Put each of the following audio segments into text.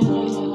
no, no, no.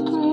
love.